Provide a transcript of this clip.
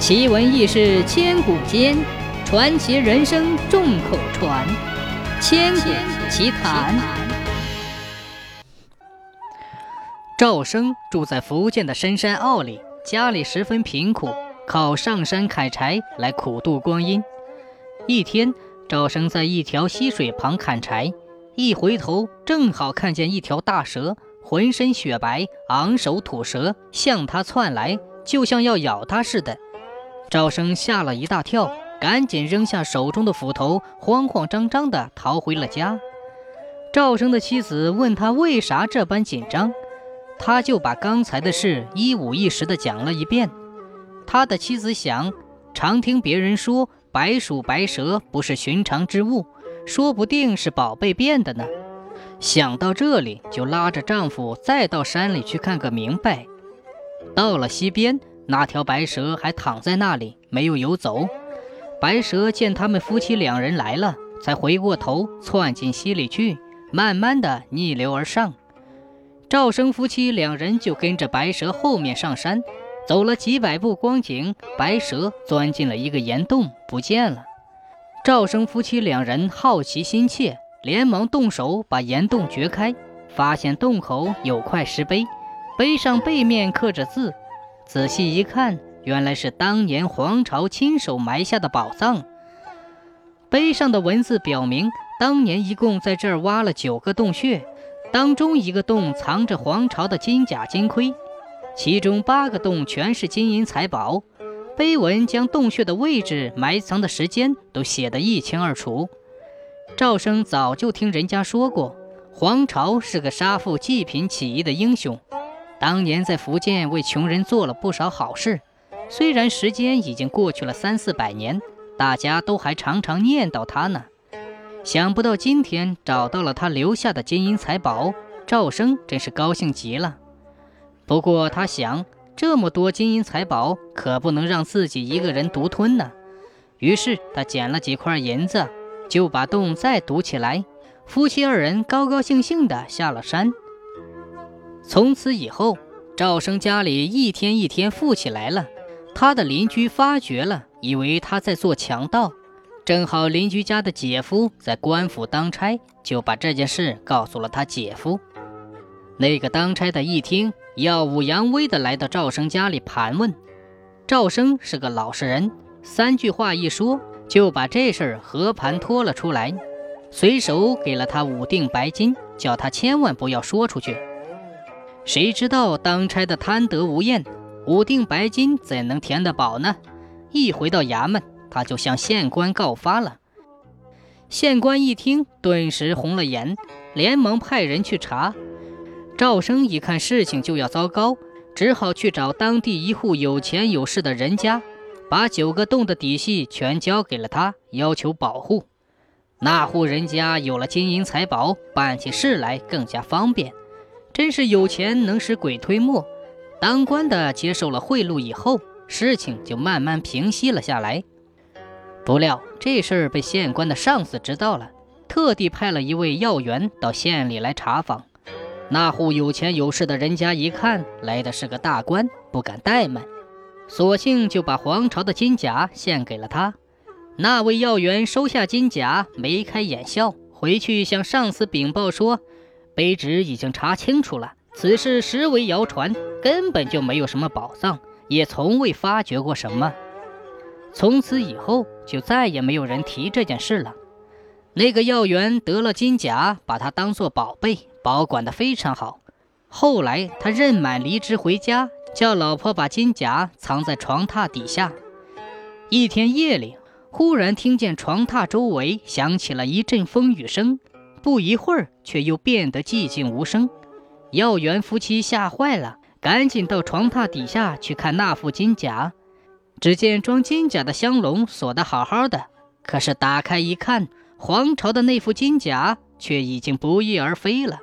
奇闻异事千古间，传奇人生众口传。千古奇谈。赵生住在福建的深山坳里，家里十分贫苦，靠上山砍柴来苦度光阴。一天，赵生在一条溪水旁砍柴，一回头，正好看见一条大蛇，浑身雪白，昂首吐舌，向他窜来，就像要咬他似的。赵生吓了一大跳，赶紧扔下手中的斧头，慌慌张张地逃回了家。赵生的妻子问他为啥这般紧张，他就把刚才的事一五一十地讲了一遍。他的妻子想，常听别人说白鼠白蛇不是寻常之物，说不定是宝贝变的呢。想到这里，就拉着丈夫再到山里去看个明白。到了溪边。那条白蛇还躺在那里，没有游走。白蛇见他们夫妻两人来了，才回过头窜进溪里去，慢慢的逆流而上。赵生夫妻两人就跟着白蛇后面上山，走了几百步光景，白蛇钻进了一个岩洞，不见了。赵生夫妻两人好奇心切，连忙动手把岩洞掘开，发现洞口有块石碑，碑上背面刻着字。仔细一看，原来是当年黄巢亲手埋下的宝藏。碑上的文字表明，当年一共在这儿挖了九个洞穴，当中一个洞藏着黄巢的金甲金盔，其中八个洞全是金银财宝。碑文将洞穴的位置、埋藏的时间都写得一清二楚。赵生早就听人家说过，黄巢是个杀富济贫起义的英雄。当年在福建为穷人做了不少好事，虽然时间已经过去了三四百年，大家都还常常念叨他呢。想不到今天找到了他留下的金银财宝，赵生真是高兴极了。不过他想，这么多金银财宝可不能让自己一个人独吞呢。于是他捡了几块银子，就把洞再堵起来。夫妻二人高高兴兴地下了山。从此以后，赵生家里一天一天富起来了。他的邻居发觉了，以为他在做强盗。正好邻居家的姐夫在官府当差，就把这件事告诉了他姐夫。那个当差的一听，耀武扬威的来到赵生家里盘问。赵生是个老实人，三句话一说，就把这事儿和盘托了出来，随手给了他五锭白金，叫他千万不要说出去。谁知道当差的贪得无厌，五锭白金怎能填得饱呢？一回到衙门，他就向县官告发了。县官一听，顿时红了眼，连忙派人去查。赵生一看事情就要糟糕，只好去找当地一户有钱有势的人家，把九个洞的底细全交给了他，要求保护。那户人家有了金银财宝，办起事来更加方便。真是有钱能使鬼推磨。当官的接受了贿赂以后，事情就慢慢平息了下来。不料这事儿被县官的上司知道了，特地派了一位要员到县里来查访。那户有钱有势的人家一看来的是个大官，不敢怠慢，索性就把皇朝的金甲献给了他。那位要员收下金甲，眉开眼笑，回去向上司禀报说。卑职已经查清楚了，此事实为谣传，根本就没有什么宝藏，也从未发掘过什么。从此以后，就再也没有人提这件事了。那个要员得了金甲，把它当作宝贝，保管得非常好。后来他任满离职回家，叫老婆把金甲藏在床榻底下。一天夜里，忽然听见床榻周围响起了一阵风雨声。不一会儿，却又变得寂静无声。药园夫妻吓坏了，赶紧到床榻底下去看那副金甲。只见装金甲的香笼锁得好好的，可是打开一看，皇朝的那副金甲却已经不翼而飞了。